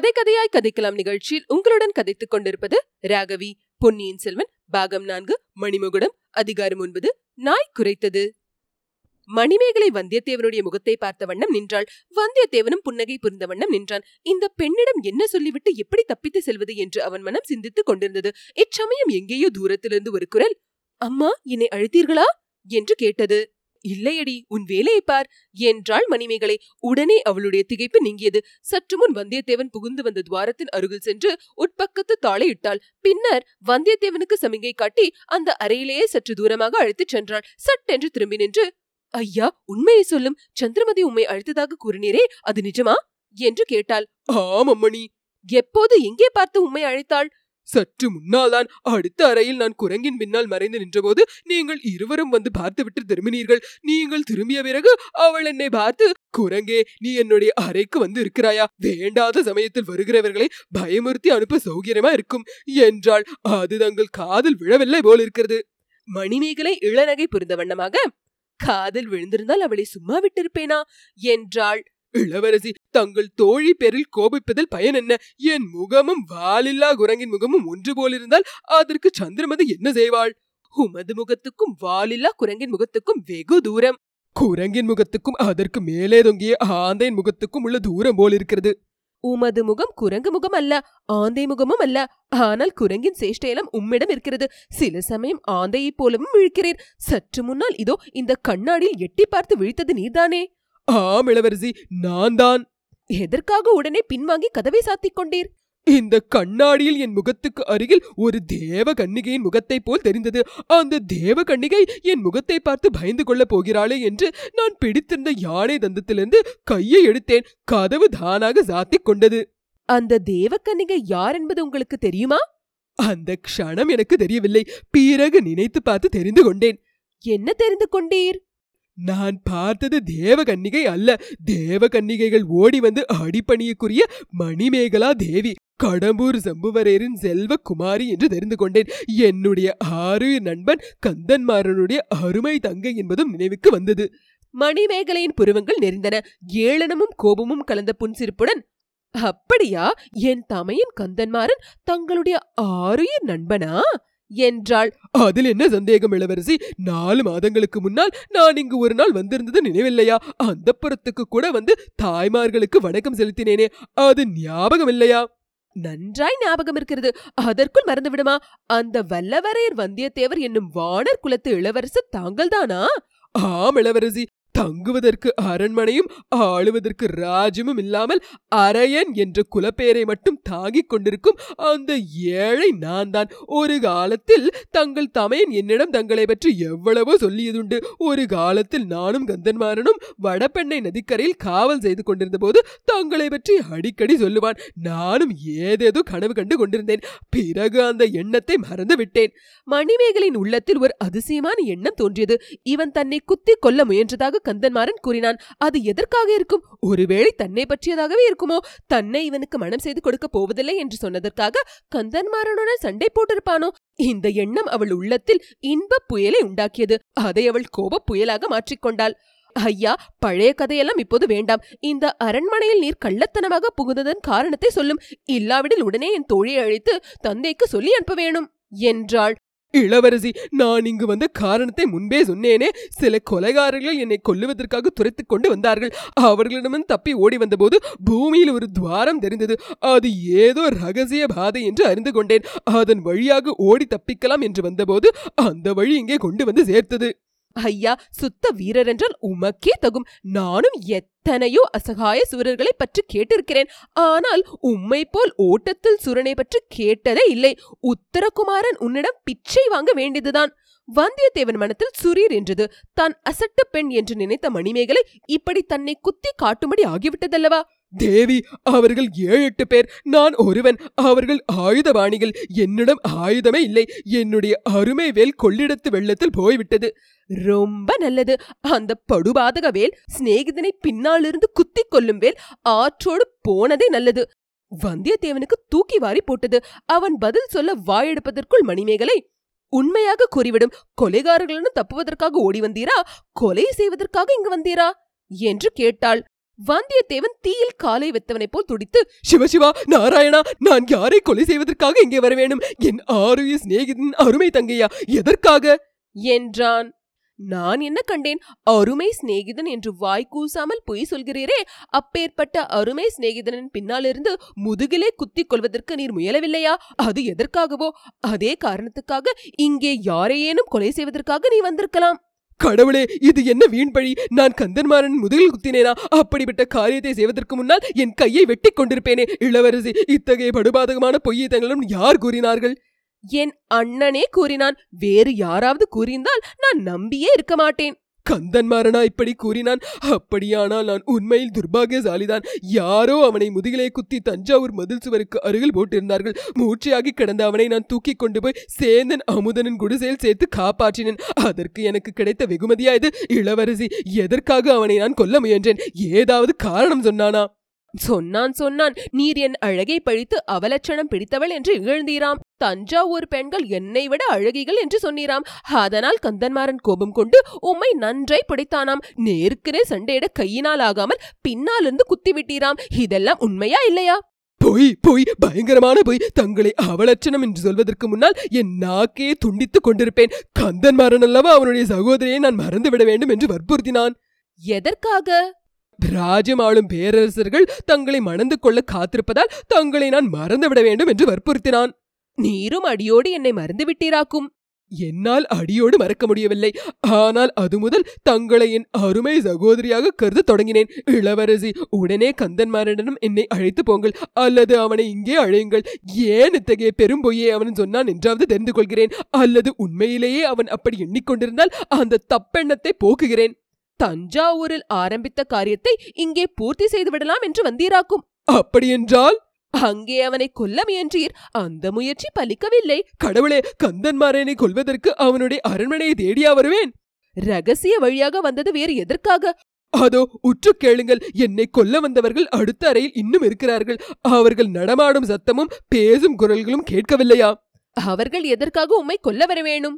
கதை கதையாய் கதைக்கலாம் நிகழ்ச்சியில் உங்களுடன் கதைத்துக் கொண்டிருப்பது ராகவி. பொன்னியின் செல்வன் பாகம் நான்கு மணிமகுடம் அதிகாரம் ஒன்பது நாய் குறைத்தது மணிமேகலை வந்தியத்தேவனுடைய முகத்தை பார்த்த வண்ணம் நின்றாள். வந்தியத்தேவனும் புன்னகை புரிந்த வண்ணம் நின்றான். இந்த பெண்ணிடம் என்ன சொல்லிவிட்டு எப்படி தப்பித்து செல்வது என்று அவன் மனம் சிந்தித்துக் கொண்டிருந்தது. இச்சமயம் எங்கேயோ தூரத்திலிருந்து ஒரு குரல் அம்மா என்னை அழைத்தீர்களா? என்று கேட்டது. இல்லையடி உன் வேலையை பார் என்றாள் மணிமேகலை. உடனே அவளுடைய திகைப்பு நீங்கியது. சற்று முன் வந்தியத்தேவன் புகுந்து வந்த துவாரத்தின் அருகில் சென்று உட்பக்கத்து தாளை இட்டாள். பின்னர் வந்தியத்தேவனுக்கு சமிகை காட்டி அந்த அறையிலேயே சற்று தூரமாக அழைத்துச் சென்றாள். சட்டென்று திரும்பி நின்று ஐயா உண்மையை சொல்லும். சந்திரமதி உம்மை அழைத்ததாக கூறினீரே அது நிஜமா? என்று கேட்டாள். ஆம் அம்மணி. எப்போது எங்கே பார்த்து உம்மை அழைத்தாள்? சற்று முன்னால்தான் அடுத்த அறையில் நான் குரங்கின் பின்னால் மறைந்து நின்றபோது நீங்கள் இருவரும் வந்து பார்த்துவிட்டு திரும்பினீர்கள். நீங்கள் திரும்பிய பிறகு அவள் என்னை பார்த்து குரங்கே நீ என்னுடைய அறைக்கு வந்து இருக்கிறாயா வேண்டாத சமயத்தில் வருகிறவர்களை பயமுறுத்தி அனுப்ப சௌகரியமா இருக்கும். என்றாள். அது தங்கள் காதில் விழவில்லை போல் இருக்கிறது மணிமேகலை இளநகை புரிந்த வண்ணமாக காதில் விழுந்திருந்தால் அவளை சும்மா விட்டிருப்பேனா? என்றாள். இளவரசி தங்கள் தோழி பேரில் கோபிப்பதில் பயன் என்ன? என் முகமும் வாலில்லா குரங்கின் முகமும் ஒன்று போலிருந்தால் அதற்கு சந்திரமதி என்ன செய்வாள்? உமது முகத்துக்கும் வாலில்லா குரங்கின் முகத்துக்கும் வெகு தூரம். குரங்கின் முகத்துக்கும் அதற்கு மேலே தொங்கிய ஆந்தையின் முகத்துக்கும் உள்ள தூரம் போல் இருக்கிறது. உமது முகம் குரங்கு முகம் அல்ல ஆந்தை முகமும் அல்ல. ஆனால் குரங்கின் சேஷ்டையெல்லாம் உம்மிடம் இருக்கிறது. சில சமயம் ஆந்தையைப் போலவும் விழிக்கிறேன் சற்று முன்னால் இதோ இந்த கண்ணாடியில் எட்டி பார்த்து விழித்தது நீதானே ஆம் இளவரசி நான் தான் எதற்காக உடனே பின்வாங்கி கதவை சாத்திக் கொண்டீர்? இந்த கண்ணாடியில் என் முகத்துக்கு அருகில் ஒரு தேவ கன்னிகையின் முகத்தைப் போல் தெரிந்தது. அந்த தேவ கன்னிகை என் முகத்தை பார்த்து பயந்து கொள்ளப் போகிறாளே என்று நான் பிடித்திருந்த யானை தந்தத்திலிருந்து கையை எடுத்தேன். கதவு தானாக சாத்திக் கொண்டது. அந்த தேவக்கன்னிகை யார் என்பது உங்களுக்கு தெரியுமா? அந்த க்ஷணம் எனக்கு தெரியவில்லை. பிறகு நினைத்து பார்த்து தெரிந்து கொண்டேன். என்ன தெரிந்து கொண்டீர்? நான் பார்த்தது தேவகன்னிகை அல்ல. தேவகன்னிகைகள் ஓடி வந்து அடிப்பணியக்குரிய மணிமேகலா தேவி. கடம்பூர் சம்புவரேரின் செல்வ குமாரி என்று தெரிந்து கொண்டேன். என்னுடைய ஆறு நண்பன் கந்தன்மாறனுடைய அருமை தங்கை என்பதும் நினைவுக்கு வந்தது. மணிமேகலையின் புருவங்கள் நெறிந்தன ஏளனமும் கோபமும் கலந்த புன்சிரிப்புடன் அப்படியா? என் தமையின் கந்தன்மாறன் தங்களுடைய ஆறுயிர் நண்பனா? என்றாள். அதில் என்ன சந்தேகம் இளவரசி? நாலு மாதங்களுக்கு முன்னால் நான் இங்கு ஒரு நாள் வந்திருந்தது நினைவில்லையா? அந்த புறத்துக்கு கூட வந்து தாய்மார்களுக்கு வணக்கம் செலுத்தினேனே. அது ஞாபகம் இல்லையா நன்றாய் ஞாபகம் இருக்கிறது. அதற்குள் மறந்து விடுமா அந்த வல்லவரையர் வந்தியத்தேவர் என்னும் வானர் குலத்து இளவரசர் தாங்கள்தானா? ஆம் இளவரசி. தங்குவதற்கு அரண்மனையும் ஆளுவதற்கு ராஜ்யமும் இல்லாமல் அரையன் என்ற குலப்பெயரை மட்டும் தாங்கிக் கொண்டிருக்கும் அந்த ஏழை நான் தான் ஒரு காலத்தில் தங்கள் தமையன் என்னிடம் தங்களை பற்றி எவ்வளவோ சொல்லியதுண்டு. ஒரு காலத்தில் நானும் கந்தன்மாரனும் வடபெண்ணை நதிக்கரையில் காவல் செய்து கொண்டிருந்த போது தங்களை பற்றி அடிக்கடி சொல்லுவான். நானும் ஏதேதோ கனவு கண்டு கொண்டிருந்தேன். பிறகு அந்த எண்ணத்தை மறந்து விட்டேன். மணிமேகலின் உள்ளத்தில் ஒரு அதிசயமான எண்ணம் தோன்றியது. இவன் தன்னை குத்தி கொல்ல முயன்றதாக கந்தன்மாறன் கூறினான் அது எதற்காக இருக்கும்? ஒருவேளை தன்னை பற்றியதாகவே இருக்குமோ? தன்னை இவனுக்கு மனம் செய்து கொடுக்க போவதில்லை என்று சொன்னதற்காக கந்தன்மாறனுடன் சண்டை போட்டிருப்பானோ? இந்த எண்ணம் அவள் உள்ளத்தில் இன்பப் புயலை உண்டாக்கியது. அதை அவள் கோபப் புயலாக மாற்றிக்கொண்டாள் ஐயா பழைய கதையெல்லாம் இப்போது வேண்டாம். இந்த அரண்மனையில் நீர் கள்ளத்தனமாக புகுந்ததன் காரணத்தை சொல்லும். இல்லாவிடில் உடனே என் தோழியை அழைத்து தந்தைக்கு சொல்லி அனுப்ப வேணும் என்றாள். இளவரசி நான் இங்கு வந்த காரணத்தை முன்பே சொன்னேனே. சில கொலைகாரர்கள் என்னை கொல்லுவதற்காக துரைத்துக் கொண்டு வந்தார்கள். அவர்களிடமும் தப்பி ஓடி வந்தபோது பூமியில் ஒரு துவாரம் தெரிந்தது. அது ஏதோ ரகசிய பாதை என்று அறிந்து கொண்டேன். அதன் வழியாக ஓடி தப்பிக்கலாம் என்று வந்தபோது அந்த வழி இங்கே கொண்டு வந்து சேர்த்தது. ஐயா சுத்த வீரர் என்றால் உமக்கே தகும். நானும் எத்தனையோ அசகாய சூரர்களை பற்றி கேட்டிருக்கிறேன். ஆனால் உம்மை போல் ஓட்டத்தில் சுரனை பற்றி கேட்டதே இல்லை. உத்தரகுமாரன் உன்னிடம் பிச்சை வாங்க வேண்டியதுதான். வந்தியத்தேவன் மனத்தில் சுரீர் என்றது. தான் அசட்டு பெண் என்று நினைத்த மணிமேகலை இப்படி தன்னை குத்தி காட்டும்படி ஆகிவிட்டதல்லவா? தேவி அவர்கள் ஏழு எட்டு பேர். நான் ஒருவன். அவர்கள் ஆயுதபாணிகள். என்னிடம் ஆயுதமே இல்லை. என்னுடைய அருமை வேல் கொள்ளிடத்து வெள்ளத்தில் போய்விட்டது. ரொம்ப நல்லது. அந்த படுபாதக வேல் சிநேகிதனை பின்னாலிருந்து குத்தி கொல்லும் வேல் ஆற்றோடு போனதே நல்லது. வந்தியத்தேவனுக்கு தூக்கி வாரி போட்டது. அவன் பதில் சொல்ல வாயெடுப்பதற்குள் மணிமேகலை உண்மையாக கூறிவிடும். கொலைகாரர்களுடன் தப்புவதற்காக ஓடி வந்தீரா? கொலை செய்வதற்காக இங்கு வந்தீரா? என்று கேட்டாள். வந்தியத்தேவன் தீயில் காலை வெத்தவனைப் போல் துடித்து சிவசிவா நாராயணா நான் யாரை கொலை செய்வதற்காக இங்கே வர வேண்டும்? என் ஆருய சிநேகிதன் அருமை தங்கையா? எதற்காக? என்றான். நான் என்ன கண்டேன்? அருமை சிநேகிதன் என்று வாய் கூசாமல் பொய் சொல்கிறீரே! அப்பேற்பட்ட அருமை சிநேகிதனின் பின்னாலிருந்து முதுகிலே குத்திக் கொள்வதற்கு நீர் முயலவில்லையா? அது எதற்காகவோ அதே காரணத்துக்காக இங்கே யாரையேனும் கொலை செய்வதற்காக நீ வந்திருக்கலாம்! கடவுளே இது என்ன வீண்பழி நான் கந்தன்மாறன் முதுகில் குத்தினேனா? அப்படிப்பட்ட காரியத்தை செய்வதற்கு முன்னால் என் கையை வெட்டிக் கொண்டிருப்பேனே இளவரசி. இத்தகைய படுபாதகமான பொய்யை தங்களும் யார் கூறினார்கள்? என் அண்ணனே கூறினான். வேறு யாராவது கூறியிருந்தால் நான் நம்பியே இருக்க மாட்டேன். கந்தன்மாறனா இப்படி கூறினான்? அப்படியானால் நான் உண்மையில் துர்பாகியசாலிதான். யாரோ அவனை முதுகிலே குத்தி தஞ்சாவூர் மதில் சுவருக்கு அருகில் போட்டிருந்தார்கள். மூச்சையாகி கிடந்த அவனை நான் தூக்கி கொண்டு போய் சேந்தன் அமுதனின் குடிசையில் சேர்த்து காப்பாற்றினேன். அதற்கு எனக்கு கிடைத்த வெகுமதியா இது இளவரசி. எதற்காக அவனை நான் கொல்ல முயன்றேன்? ஏதாவது காரணம் சொன்னானா? சொன்னான் சொன்னான். நீர் என் அழகை பழித்து அவலட்சணம் பிடித்தவள் என்று இகழ்ந்தீராம் தஞ்சாவூர் பெண்கள் என்னை விட அழகிகள் என்று சொன்னீராம். அதனால் கந்தன்மாறன் கோபம் கொண்டு உம்மை நன்றாய் பிடித்தானாம். நேருக்குனே சண்டையிட கையினால் ஆகாமல் பின்னாலிருந்து குத்தி விட்டீராம் இதெல்லாம் உண்மையா இல்லையா? பொய் பொய் பயங்கரமான பொய். தங்களை அவலட்சணம் என்று சொல்வதற்கு முன்னால் என் நாக்கே துண்டித்துக் கொண்டிருப்பேன். கந்தன்மாறன் அல்லவா அவனுடைய சகோதரியை நான் மறந்துவிட வேண்டும் என்று வற்புறுத்தினான். எதற்காக? ராஜ்யம் ஆளும் பேரரசர்கள் தங்களை மணந்து கொள்ள காத்திருப்பதால் தங்களை நான் மறந்துவிட வேண்டும் என்று வற்புறுத்தினான். நீரும் அடியோடு என்னை மறந்து விட்டீராக்கும். என்னால் அடியோடு மறக்க முடியவில்லை. ஆனால் அது முதல் தங்களை என் அருமை சகோதரியாக கருத தொடங்கினேன். இளவரசி உடனே கந்தன்மாரனிடம் என்னை அழைத்து போங்கள். அல்லது அவனை இங்கே அழையுங்கள். ஏன் இத்தகைய பெரும் பொய்யை அவன் சொன்னான் என்றாவது தெரிந்து கொள்கிறேன். அல்லது உண்மையிலேயே அவன் அப்படி எண்ணிக்கொண்டிருந்தால் அந்த தப்பெண்ணத்தை போக்குகிறேன். தஞ்சாவூரில் ஆரம்பித்த காரியத்தை இங்கே பூர்த்தி செய்து விடலாம் என்று வந்தீராக்கும். அப்படியென்றால்? அங்கே அவனை கொல்ல முயன்றீர். அந்த முயற்சி பலிக்கவில்லை. கடவுளே கந்தன்மாரனை கொல்வதற்கு அவனுடைய அரண்மனையை தேடியா வருவேன்? ரகசிய வழியாக வந்தது வேறு எதற்காக? அதோ உற்று கேளுங்கள். என்னை கொல்ல வந்தவர்கள் அடுத்த அறையில் இன்னும் இருக்கிறார்கள். அவர்கள் நடமாடும் சத்தமும் பேசும் குரல்களும் கேட்கவில்லையா? அவர்கள் எதற்காக உம்மை கொல்ல வர வேணும்?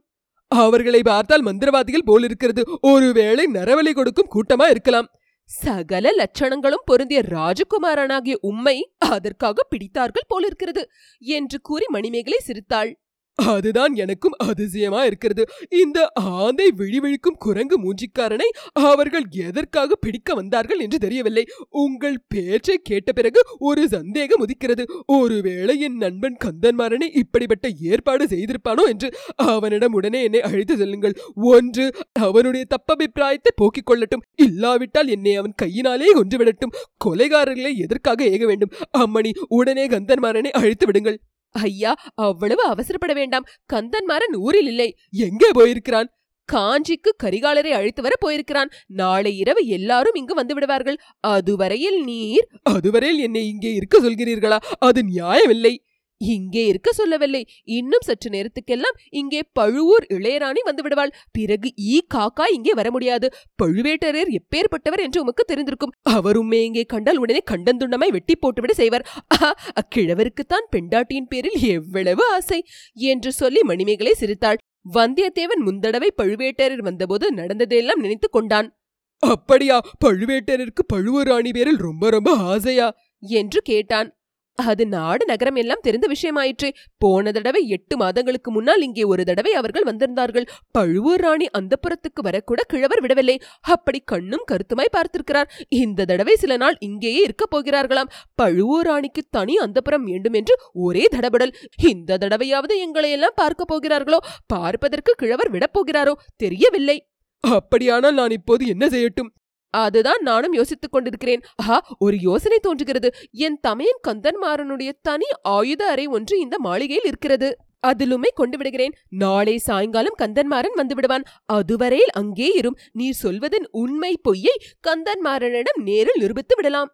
அவர்களை பார்த்தால் மந்திரவாதிகள் போல் இருக்கிறது. ஒருவேளை நரவலை கொடுக்கும் கூட்டமா இருக்கலாம். சகல லட்சணங்களும் பொருந்திய ராஜகுமாரனாகிய உம்மை அதற்காக பிடித்தார்கள் போலிருக்கிறது என்று கூறி மணிமேகலை சிரித்தாள். அதுதான் எனக்கும் அதிசயமா இருக்கிறது. இந்த ஆந்தை விழிவிழிக்கும் குரங்கு மூஞ்சிக்காரனை அவர்கள் எதற்காக பிடிக்க வந்தார்கள் என்று தெரியவில்லை. உங்கள் பேச்சை கேட்ட பிறகு ஒரு சந்தேகம் உதிக்கிறது. ஒருவேளை என் நண்பன் கந்தன்மாரனை இப்படிப்பட்ட ஏற்பாடு செய்திருப்பானோ என்று அவனிடம் உடனே என்னை அழைத்து செல்லுங்கள். ஒன்று அவனுடைய தப்பபிப்பிராயத்தை போக்கிக் கொள்ளட்டும். இல்லாவிட்டால் என்னை அவன் கையினாலே கொன்று விடட்டும் கொலைகாரர்களை எதற்காக ஏக வேண்டும்? அம்மணி உடனே கந்தன்மாரனை அழைத்து விடுங்கள். ஐயா அவ்வளவு அவசரப்பட வேண்டாம். கந்தன்மாரன் ஊரில் இல்லை. எங்கே போயிருக்கிறான்? காஞ்சிக்கு கரிகாலரை அழைத்து வர போயிருக்கிறான். நாளை இரவு எல்லாரும் இங்கு வந்து விடுவார்கள். அதுவரையில் நீர் அதுவரையில் என்னை இங்கே இருக்க சொல்கிறீர்களா? அது நியாயமில்லை. இங்கே இருக்க சொல்லவில்லை. இன்னும் சற்று நேரத்துக்கெல்லாம் இங்கே பழுவூர் இளையராணி வந்து விடுவாள். பிறகு ஈ காக்கா இங்கே வர முடியாது. பழுவேட்டரர் எப்பேற்பட்டவர் என்று உமக்கு தெரிந்திருக்கும். அவருமே இங்கே கண்டால் உடனே கண்டந்துண்டமாய் வெட்டி போட்டுவிட செய்வார். ஆஹா, அக்கிழவருக்குத்தான் பெண்டாட்டியின் பேரில் எவ்வளவு ஆசை என்று சொல்லி மணிமேகலை சிரித்தாள். வந்தியத்தேவன் முந்தடவை பழுவேட்டரர் வந்தபோது நடந்ததையெல்லாம் நினைத்துக் கொண்டான். அப்படியா? பழுவேட்டரருக்கு பழுவூர் ராணி பேரில் ரொம்ப ரொம்ப ஆசையா? என்று கேட்டான். அது நாடு நகரம் எல்லாம் தெரிந்த விஷயமாயிற்றே. போன தடவை எட்டு மாதங்களுக்கு முன்னால் இங்கே ஒரு தடவை அவர்கள் வந்திருந்தார்கள். பழுவூர் ராணி அந்தப்புறத்துக்கு வரக்கூட கிழவர் விடவில்லை. அப்படி கண்ணும் கருத்துமாய் பார்த்திருக்கிறார். இந்த தடவை சில நாள் இங்கேயே இருக்கப் போகிறார்களாம். பழுவூர் ராணிக்கு தனி அந்தப்புறம் வேண்டும் என்று ஒரே தடபடல். இந்த தடவையாவது எங்களை எல்லாம் பார்க்க போகிறார்களோ? பார்ப்பதற்கு கிழவர் விடப் போகிறாரோ? தெரியவில்லை. அப்படியானால் நான் இப்போது என்ன செய்யட்டும்? அதுதான் நானும் யோசித்துக் கொண்டிருக்கிறேன். ஆஹா ஒரு யோசனை தோன்றுகிறது. என் தமையன் கந்தன்மாறனுடைய தனி ஆயுத அறை ஒன்று இந்த மாளிகையில் இருக்கிறது. அதிலுமே கொண்டு விடுகிறேன். நாளை சாயங்காலம் கந்தன்மாறன் வந்து விடுவான். அதுவரையில் அங்கே இரும். நீ சொல்வதன் உண்மை பொய்யை கந்தன்மாறனிடம் நேரில் நிரூபித்து விடலாம்.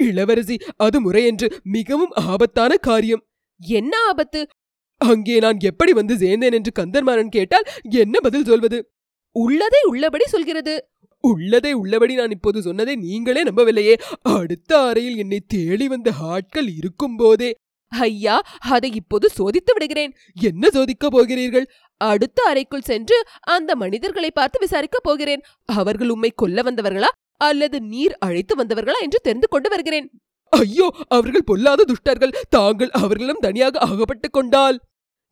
இளவரசி அது முறையென்று மிகவும் ஆபத்தான காரியம். என்ன ஆபத்து? அங்கே நான் எப்படி வந்து சேர்ந்தேன் என்று கந்தன்மாறன் கேட்டால் என்ன பதில் சொல்வது? உள்ளதை உள்ளபடி சொல்கிறது. உள்ளதை உள்ளபடி நான் இப்போது சொன்னதை நீங்களே நம்பவில்லையே. அடுத்த அறையில் என்னை தேடி வந்த ஆட்கள் இருக்கும்போதே. ஐயா அதை இப்போது சோதித்து விடுகிறேன். என்ன சோதிக்கப் போகிறீர்கள்? அடுத்த அறைக்குள் சென்று அந்த மனிதர்களை பார்த்து விசாரிக்கப் போகிறேன். அவர்கள் உம்மை கொல்ல வந்தவர்களா? அல்லது நீர் அழைத்து வந்தவர்களா என்று தெரிந்து கொண்டு வருகிறேன். ஐயோ அவர்கள் பொல்லாத துஷ்டர்கள். தாங்கள் அவர்களிடம் தனியாக அகப்பட்டுக் கொண்டால்.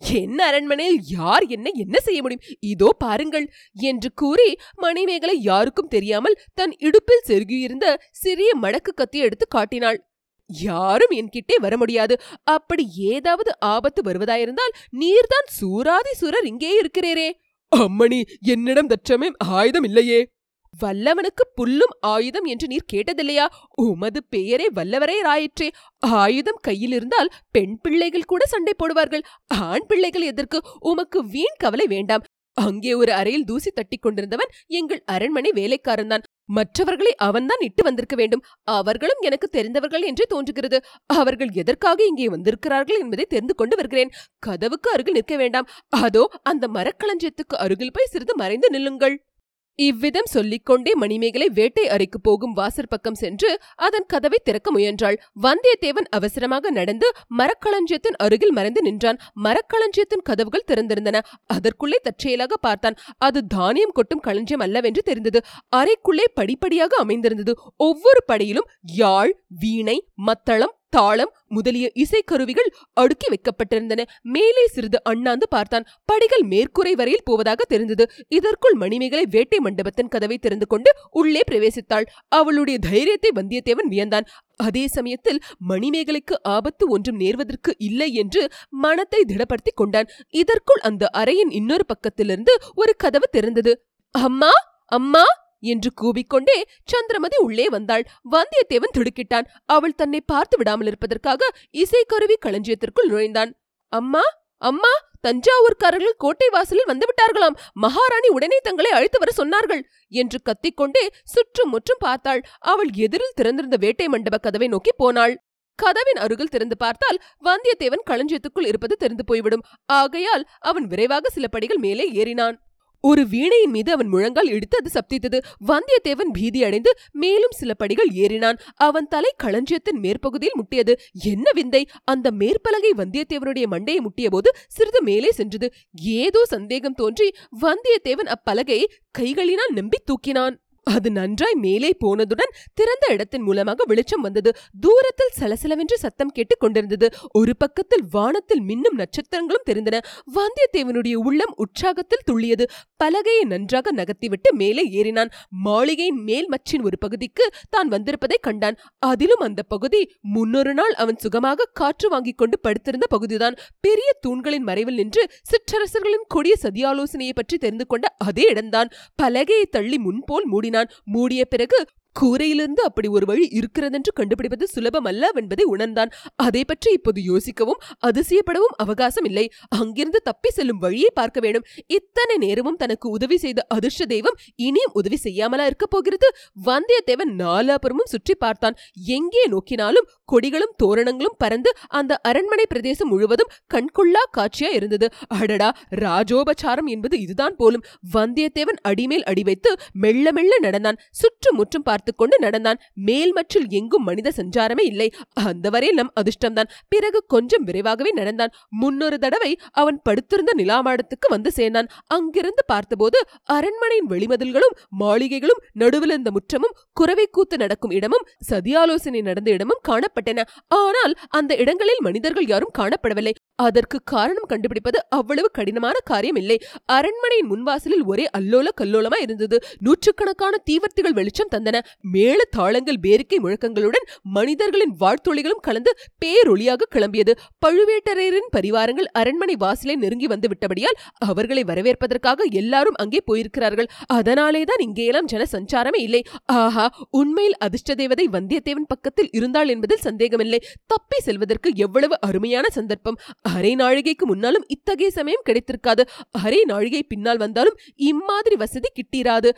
என்ன அரண்மனையில் யார் என்ன என்ன செய்ய முடியும்? இதோ பாருங்கள் என்று கூறி மணிமேகலை யாருக்கும் தெரியாமல் தன் இடுப்பில் செருகியிருந்த சிறிய மடக்கு கத்தி எடுத்து காட்டினாள். யாரும் என்கிட்டே வர முடியாது. அப்படி ஏதாவது ஆபத்து வருவதாயிருந்தால் நீர்தான் சூராதி சூரர் இங்கே இருக்கிறீரே. அம்மணி என்னிடம் தற்சமயம் ஆயுதம் இல்லையே. வல்லவனுக்கு புல்லும் ஆயுதம் என்று நீர் கேட்டதில்லையா? உமது பெயரே வல்லவரே ராயிற்றே. ஆயுதம் கையில் இருந்தால் பெண் பிள்ளைகள் கூட சண்டை போடுவார்கள். ஆண் பிள்ளைகள் எதற்கு? உமக்கு வீண் கவலை வேண்டாம். அங்கே ஒரு அறையில் தூசி தட்டி கொண்டிருந்தவன் எங்கள் அரண்மனை வேலைக்காரன்தான். மற்றவர்களை அவன்தான் இட்டு வந்திருக்க வேண்டும். அவர்களும் எனக்கு தெரிந்தவர்கள் என்றே தோன்றுகிறது. அவர்கள் எதற்காக இங்கே வந்திருக்கிறார்கள் என்பதை தெரிந்து கொண்டு வருகிறேன். கதவுக்கு அருகில் நிற்க வேண்டாம். அதோ அந்த மரக்களஞ்சியத்துக்கு அருகில் போய் சிறிது மறைந்து நில்லுங்கள். இவ்விதம் சொல்லிக்கொண்டே மணிமேகலை வேட்டை அறைக்கு போகும் வாசற் பக்கம் சென்று அதன் கதவை திறக்க முயன்றாள். வந்தியத்தேவன் அவசரமாக நடந்து மரக்களஞ்சியத்தின் அருகில் மறைந்து நின்றான். மரக்களஞ்சியத்தின் கதவுகள் திறந்திருந்தன. அதற்குள்ளே தற்செயலாக பார்த்தான். அது தானியம் கொட்டும் களஞ்சியம் அல்லவென்று தெரிந்தது. அறைக்குள்ளே படிப்படியாக அமைந்திருந்தது. ஒவ்வொரு படியிலும் யாழ் வீணை மத்தளம் தாளம் முதலிய இசைக்கருவிகள் அடுக்கி வைக்கப்பட்டிருந்தன. மேலே சிறிது அண்ணாந்து பார்த்தான். படிகள் மேற்கூரை வரையில் போவதாக தெரிந்தது. இதற்குள் மணிமேகலை வேட்டை மண்டபத்தின் கதவை திறந்து கொண்டு உள்ளே பிரவேசித்தாள். அவளுடைய தைரியத்தை வந்தியத்தேவன் வியந்தான். அதே சமயத்தில் மணிமேகலைக்கு ஆபத்து ஒன்றும் நேர்வதற்கு இல்லை என்று மனத்தை திடப்படுத்திக் கொண்டான். இதற்குள் அந்த அறையின் இன்னொரு பக்கத்திலிருந்து ஒரு கதவு திறந்தது. அம்மா அம்மா! என்று கூவிக்கொண்டே சந்திரமதி உள்ளே வந்தாள். வந்தியத்தேவன் திடுக்கிட்டான். அவள் தன்னை பார்த்து விடாமல் இருப்பதற்காக இசைக்கருவி களஞ்சியத்திற்குள் நுழைந்தான். அம்மா அம்மா தஞ்சாவூர்காரர்கள் கோட்டை வாசலில் வந்துவிட்டார்களாம் மகாராணி உடனே தங்களை அழைத்து வர சொன்னார்கள் என்று கத்திக்கொண்டே சுற்றும் முற்றும் பார்த்தாள். அவள் எதிரில் திறந்திருந்த வேட்டை மண்டப கதவை நோக்கி போனாள். கதவின் அருகில் திறந்து பார்த்தால் வந்தியத்தேவன் களஞ்சியத்துக்குள் இருப்பது தெரிந்து போய்விடும். ஆகையால் அவன் விரைவாக சில படிகள் மேலே ஏறினான். ஒரு வீணையின் மீது அவன் முழங்கால் இடித்து அது சப்தித்தது. வந்தியத்தேவன் பீதியடைந்து மேலும் சில படிகள் ஏறினான். அவன் தலை களஞ்சியத்தின் மேற்பகுதியில் முட்டியது. என்ன விந்தை? அந்த மேற்பலகை வந்தியத்தேவனுடைய மண்டையை முட்டிய போது சிறிது மேலே சென்றது. ஏதோ சந்தேகம் தோன்றி வந்தியத்தேவன் அப்பலகையை கைகளினால் நம்பி தூக்கினான். அது நன்றாய் மேலே போனதுடன் திறந்த இடத்தின் மூலமாக வெளிச்சம் வந்தது. தூரத்தில் சலசலவென்று சத்தம் கேட்டுக் கொண்டிருந்தது. ஒரு பக்கத்தில் வானத்தில் மின்னும் நட்சத்திரங்களும் தெரிந்தன. வந்தியத்தேவனுடைய உள்ளம் உற்சாகத்தில் துள்ளியது. பலகையை நன்றாக நகர்த்திவிட்டு மேலே ஏறினான். மாளிகையின் மேல் மச்சின் ஒரு பகுதிக்கு தான் வந்திருப்பதை கண்டான். அதிலும் அந்த பகுதி முன்னொரு நாள் அவன் சுகமாக காற்று வாங்கிக் கொண்டு படுத்திருந்த பகுதிதான். பெரிய தூண்களின் மறைவில் நின்று சிற்றரசர்களின் கொடிய சதியாலோசனையை பற்றி தெரிந்து கொண்ட அதே இடம்தான். பலகையை தள்ளி முன்போல் மூடினான். மூடிய பிறகு கூரையிலிருந்து அப்படி ஒரு வழி இருக்கிறதென்று கண்டுபிடிப்பது சுலபம் அல்ல என்பதை உணர்ந்தான். அதை பற்றி இப்போது யோசிக்கவும் அதிசயப்படவும் அவகாசம் இல்லை. அங்கிருந்து தப்பி செல்லும் வழியை பார்க்க வேண்டும். இத்தனை நேரமும் தனக்கு உதவி செய்த அதிர்ஷ்ட தெய்வம் இனியும் உதவி செய்யாமலா இருக்க போகிறது? வந்தியத்தேவன் நாலாபுரமும் சுற்றி பார்த்தான். எங்கே நோக்கினாலும் கொடிகளும் தோரணங்களும் பறந்து அந்த அரண்மனை பிரதேசம் முழுவதும் கண்கொள்ளா காட்சியா இருந்தது. அடடா! ராஜோபச்சாரம் என்பது இதுதான் போலும். வந்தியத்தேவன் அடிமேல் அடி வைத்து மெல்ல மெல்ல நடந்தான். சுற்றுமுற்றும் பார்த்து கொண்டு நடந்தான். மேல் மற்றில் எங்கும் மனித சஞ்சாரமே இல்லை. அந்த வரையில் நம் அதிர்ஷ்டம்தான். பிறகு கொஞ்சம் விரைவாகவே நடந்தான். முன்னொரு தடவை அவன் படுத்திருந்த நிலாமாடத்துக்கு வந்து சேர்ந்தான். அங்கிருந்து பார்த்தபோது அரண்மனையின் வெளிமதில்களும் மாளிகைகளும் நடுவில் இருந்த முற்றமும் குறவை கூத்து நடக்கும் இடமும் சதியாலோசனை நடந்த இடமும் காணப்பட்டன. ஆனால் அந்த இடங்களில் மனிதர்கள் யாரும் காணப்படவில்லை. அதற்கு காரணம் கண்டுபிடிப்பது அவ்வளவு கடினமான காரியம் இல்லை அரண்மனையின் முன்வாசலில் ஒரே அல்லோல கல்லோலமா இருந்தது. நூற்றுக்கணக்கான தீவர்த்திகள் வெளிச்சம் தந்தன. மேல தாளங்கள் பேரிக்கை முழக்கங்களுடன் மனிதர்களின் வாழ்த்தொழிகளும் கலந்து பேரொளியாக கிளம்பியது. பழுவேட்டரையரின் பரிவாரங்கள் அரண்மனை வாசலை நெருங்கி வந்து விட்டபடியால் அவர்களை வரவேற்பதற்காக எல்லாரும் அங்கே போயிருக்கிறார்கள். அதனாலேதான் இங்கேயெல்லாம் ஜன சஞ்சாரமே இல்லை. ஆஹா உண்மையில் அதிர்ஷ்ட தேவதை வந்தியத்தேவன் பக்கத்தில் இருந்தாள் என்பதில் சந்தேகமில்லை. தப்பி செல்வதற்கு எவ்வளவு அருமையான சந்தர்ப்பம். அரை நாழிகைக்கு முன்னாலும் இத்தகைய சமயம் கிடைத்திருக்காது. அரை நாழிகை பின்னால் வந்தாலும் இம்மாதிரி வசதி கிட்டிராது.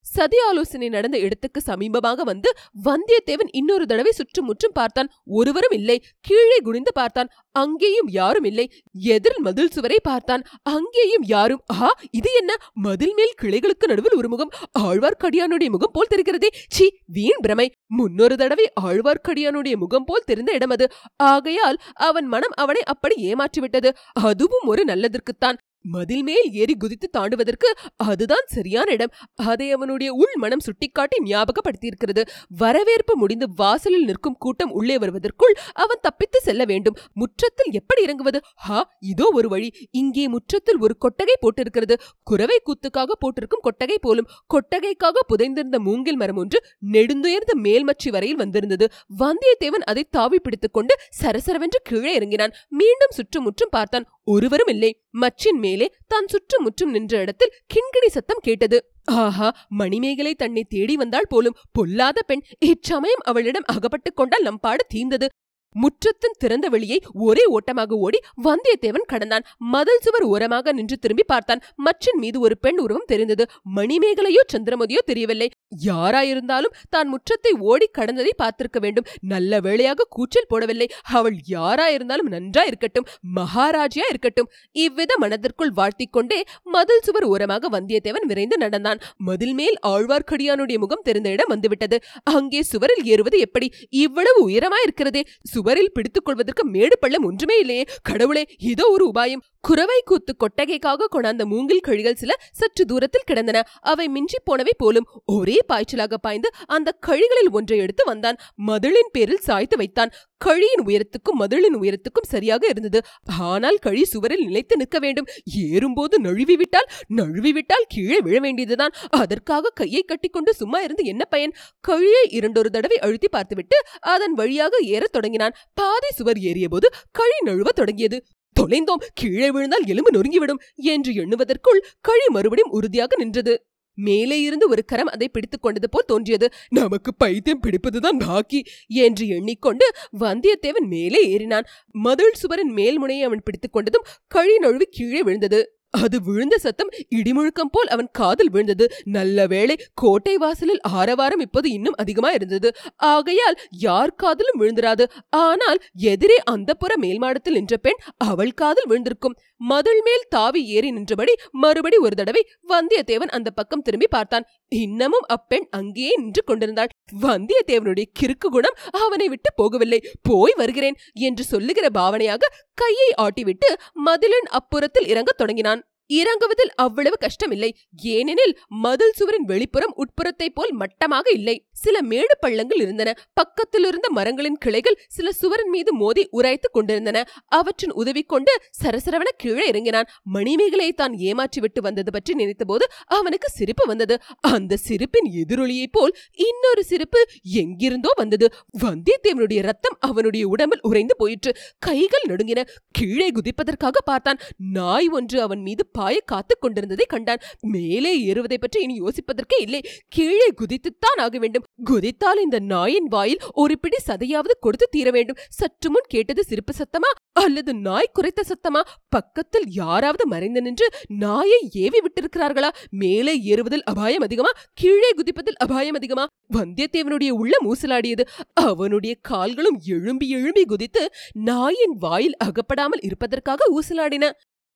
சதி ஆலோசனை நடந்த இடத்துக்கு சமீபமாக வந்து வந்தியத்தேவன் இன்னொரு தடவை சுற்றுமுற்றும் பார்த்தான். ஒருவரும் இல்லை. கீழே குனிந்து பார்த்தான். அங்கேயும் யாரும் இல்லை. எதிர் மதில் சுவரை பார்த்தான். அங்கேயும் யாரும். ஆ இது என்ன? மதில் மேல் கிளைகளுக்கு நடுவில் ஒரு முகம். ஆழ்வார்க்கடியானுடைய முகம் போல் தெரிகிறதே. சி வீண் பிரமை. முன்னொரு தடவை ஆழ்வார்க்கடியானுடைய முகம் போல் தெரிந்த இடம் அது ஆகையால் அவன் மனம் அவனை அப்படி ஏமாற்றிவிட்டது. அதுவும் ஒரு நல்லதற்குத்தான். மதில் மேல் ஏறி குதித்து தாண்டுவதற்கு அதுதான் சரியான இடம். அதை அவனுடைய உள் மனம் சுட்டிக்காட்டி ஞாபகப்படுத்தியிருக்கிறது. வரவேற்பு முடிந்து வாசலில் நிற்கும் கூட்டம் உள்ளே வருவதற்குள் அவன் தப்பித்து செல்ல வேண்டும். முற்றத்தில் எப்படி இறங்குவது? ஹா இதோ ஒரு வழி. இங்கே முற்றத்தில் ஒரு கொட்டகை போட்டிருக்கிறது. குறவை கூத்துக்காக போட்டிருக்கும் கொட்டகை போலும். கொட்டகைக்காக புதைந்திருந்த மூங்கில் மரம் ஒன்று நெடுந்துயர்ந்த மேல்மச்சி வரையில் வந்திருந்தது. வந்தியத்தேவன் அதை தாவி பிடித்துக் கொண்டு சரசரவென்று கீழே இறங்கினான். மீண்டும் சுற்றுமுற்றும் பார்த்தான். ஒருவரும் இல்லை. மச்சின் மேலே தான் சுற்றுமுற்றும் நின்ற இடத்தில் கிண்கிணி சத்தம் கேட்டது. ஆஹா மணிமேகலை தன்னை தேடி வந்தால் போலும் பொல்லாத பெண் இச்சமயம் அவளிடம் அகப்பட்டுக் கொண்டால் நம் பாடு தீர்ந்தது. முற்றத்தின் திறந்த வெளியை ஒரே ஓட்டமாக ஓடி வந்தியத்தேவன் கடந்தான். மதல் சுவர் ஓரமாக நின்று திரும்பி பார்த்தான். மச்சின் மீது ஒரு பெண் உருவம் தெரிந்தது. மணிமேகலையோ சந்திரமதியோ தெரியவில்லை. யாராயிருந்தாலும் தான் முற்றத்தை ஓடி கடந்ததை பார்த்திருக்க வேண்டும். நல்ல வேளையாக கூச்சல் போடவில்லை. அவள் யாராயிருந்தாலும் நன்றா இருக்கட்டும் மகாராஜியா இருக்கட்டும். இவ்வித மனதிற்குள் வாழ்த்திக் கொண்டே மதில் சுவர் ஓரமாக வந்தியத்தேவன் விரைந்து நடந்தான். மதில் மேல் ஆழ்வார்க்கடியானுடைய முகம் தெரிந்த இடம் வந்துவிட்டது. அங்கே சுவரில் ஏறுவது எப்படி? இவ்வளவு உயரமா இருக்கிறதே சுவரில் பிடித்துக் கொள்வதற்கு மேடு பள்ளம் ஒன்றுமே இல்லையே. கடவுளே இதோ ஒரு உபாயம். குறவை கூத்து கொட்டகைக்காக கொண்டாந்த மூங்கில் கழிகள் சில சற்று தூரத்தில் கிடந்தன. அவை மிஞ்சி போனவை போலும். ஒரே பாய்ச்சலாக பாய்ந்து அந்த கழிகளில் ஒன்றை எடுத்து வந்தான். மதிலின் பேரில் சாய்த்து வைத்தான். கழியின் உயரத்துக்கும் மதிலின் உயரத்துக்கும் சரியாக இருந்தது. ஆனால் கழி சுவரில் நிலைத்து நிற்க வேண்டும். ஏறும்போது நழுவி விட்டால் நழுவி விட்டால் கீழே விழ வேண்டியதுதான். அதற்காக கையை கட்டிக்கொண்டு சும்மா இருந்து என்ன பயன்? கழியை இரண்டொரு தடவை அழுத்தி பார்த்துவிட்டு அதன் வழியாக ஏறத் தொடங்கினான். பாதை சுவர் ஏறியபோது கழி நழுவ தொடங்கியது. தொலைந்தோம். கீழே விழுந்தால் எலும்பு நொறுங்கிவிடும் என்று எண்ணுவதற்குள் கழி மறுபடியும் உறுதியாக நின்றது. மேலே இருந்து ஒரு கரம் அதை பிடித்துக் கொண்டது போல் தோன்றியது. நமக்கு பைத்தியம் பிடிப்பதுதான் பாக்கி என்று எண்ணிக்கொண்டு வந்தியத்தேவன் மேலே ஏறினான். மதில் சுவரின் மேல்முனையை அவன் பிடித்துக் கொண்டதும் கழி நழுவி கீழே விழுந்தது. அது விழுந்த சத்தம் இடிமுழுக்கம் போல் அவன் காதில் விழுந்தது. நல்ல வேளை கோட்டை வாசலில் ஆரவாரம் இப்போது இன்னும் அதிகமா இருந்தது. ஆகையால் யார் காதிலும் விழுந்திராது. ஆனால் எதிரே அந்த புற மேல் மாடத்தில் நின்ற பெண் அவள் காதில் விழுந்திருக்கும். மதில் மேல் தாவி ஏறி நின்றபடி மறுபடி ஒரு தடவை வந்தியத்தேவன் அந்த பக்கம் திரும்பி பார்த்தான். இன்னமும் அப்பெண் அங்கேயே நின்று கொண்டிருந்தாள். வந்தியத்தேவனுடைய கிறுக்கு குணம் அவனை விட்டு போகவில்லை. போய் வருகிறேன் என்று சொல்லுகிற பாவனையாக கையை ஆட்டிவிட்டு மதிலின் அப்புறத்தில் இறங்கத் தொடங்கினான். இறங்குவதில் அவ்வளவு கஷ்டமில்லை. ஏனெனில் மதில் சுவரின் வெளிப்புறம் உட்புறத்தைப் போல் மட்டமாக இல்லை. சில மேடு பள்ளங்கள் இருந்தன. பக்கத்தில் இருந்த மரங்களின் கிளைகள் சில சுவரின் மீது மோதி உராய்த்துக் கொண்டிருந்தன. அவற்றின் உதவி கொண்டு சரசரவன கீழே இறங்கினான். மணிமேகலை தான் ஏமாற்றிவிட்டு வந்தது பற்றி நினைத்தபோது அவனுக்கு சிரிப்பு வந்தது. அந்த சிரிப்பின் எதிரொலியைப் போல் இன்னொரு சிரிப்பு எங்கிருந்தோ வந்தது. வந்தியத்தேவனுடைய ரத்தம் அவனுடைய உடம்பில் உறைந்து போயிற்று. கைகள் நடுங்கின. கீழே குதிப்பதற்காக பார்த்தான். நாய் ஒன்று அவன் மீது பாய காத்துக் கொண்டிருந்ததை கண்டான். மேலே ஏறுவதை பற்றி இனி யோசிப்பதற்கே இல்லை. கீழே குதித்துத்தான் ஆக வேண்டும். குதித்தால் இந்த நாயின் வாயில் ஒரு பிடி சதையாவது கொடுத்து தீர வேண்டும். சற்று முன் கேட்டது சிரிப்பு சத்தமா அல்லது நாய் குறைத்த சத்தமா? பக்கத்தில் யாராவது மறைந்து நின்று நாயை ஏவி விட்டிருக்கிறார்களா? மேலே ஏறுவதில் அபாயம் அதிகமா? கீழே குதிப்பதில் அபாயம் அதிகமா? வந்தியத்தேவனுடைய உள்ள மூசலாடியது அவனுடைய கால்களும் எழும்பி எழும்பி குதித்து நாயின் வாயில் அகப்படாமல் இருப்பதற்காக ஊசலாடின.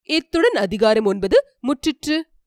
இத்துடன் அதிகாரம் ஒன்பது முற்றிற்று.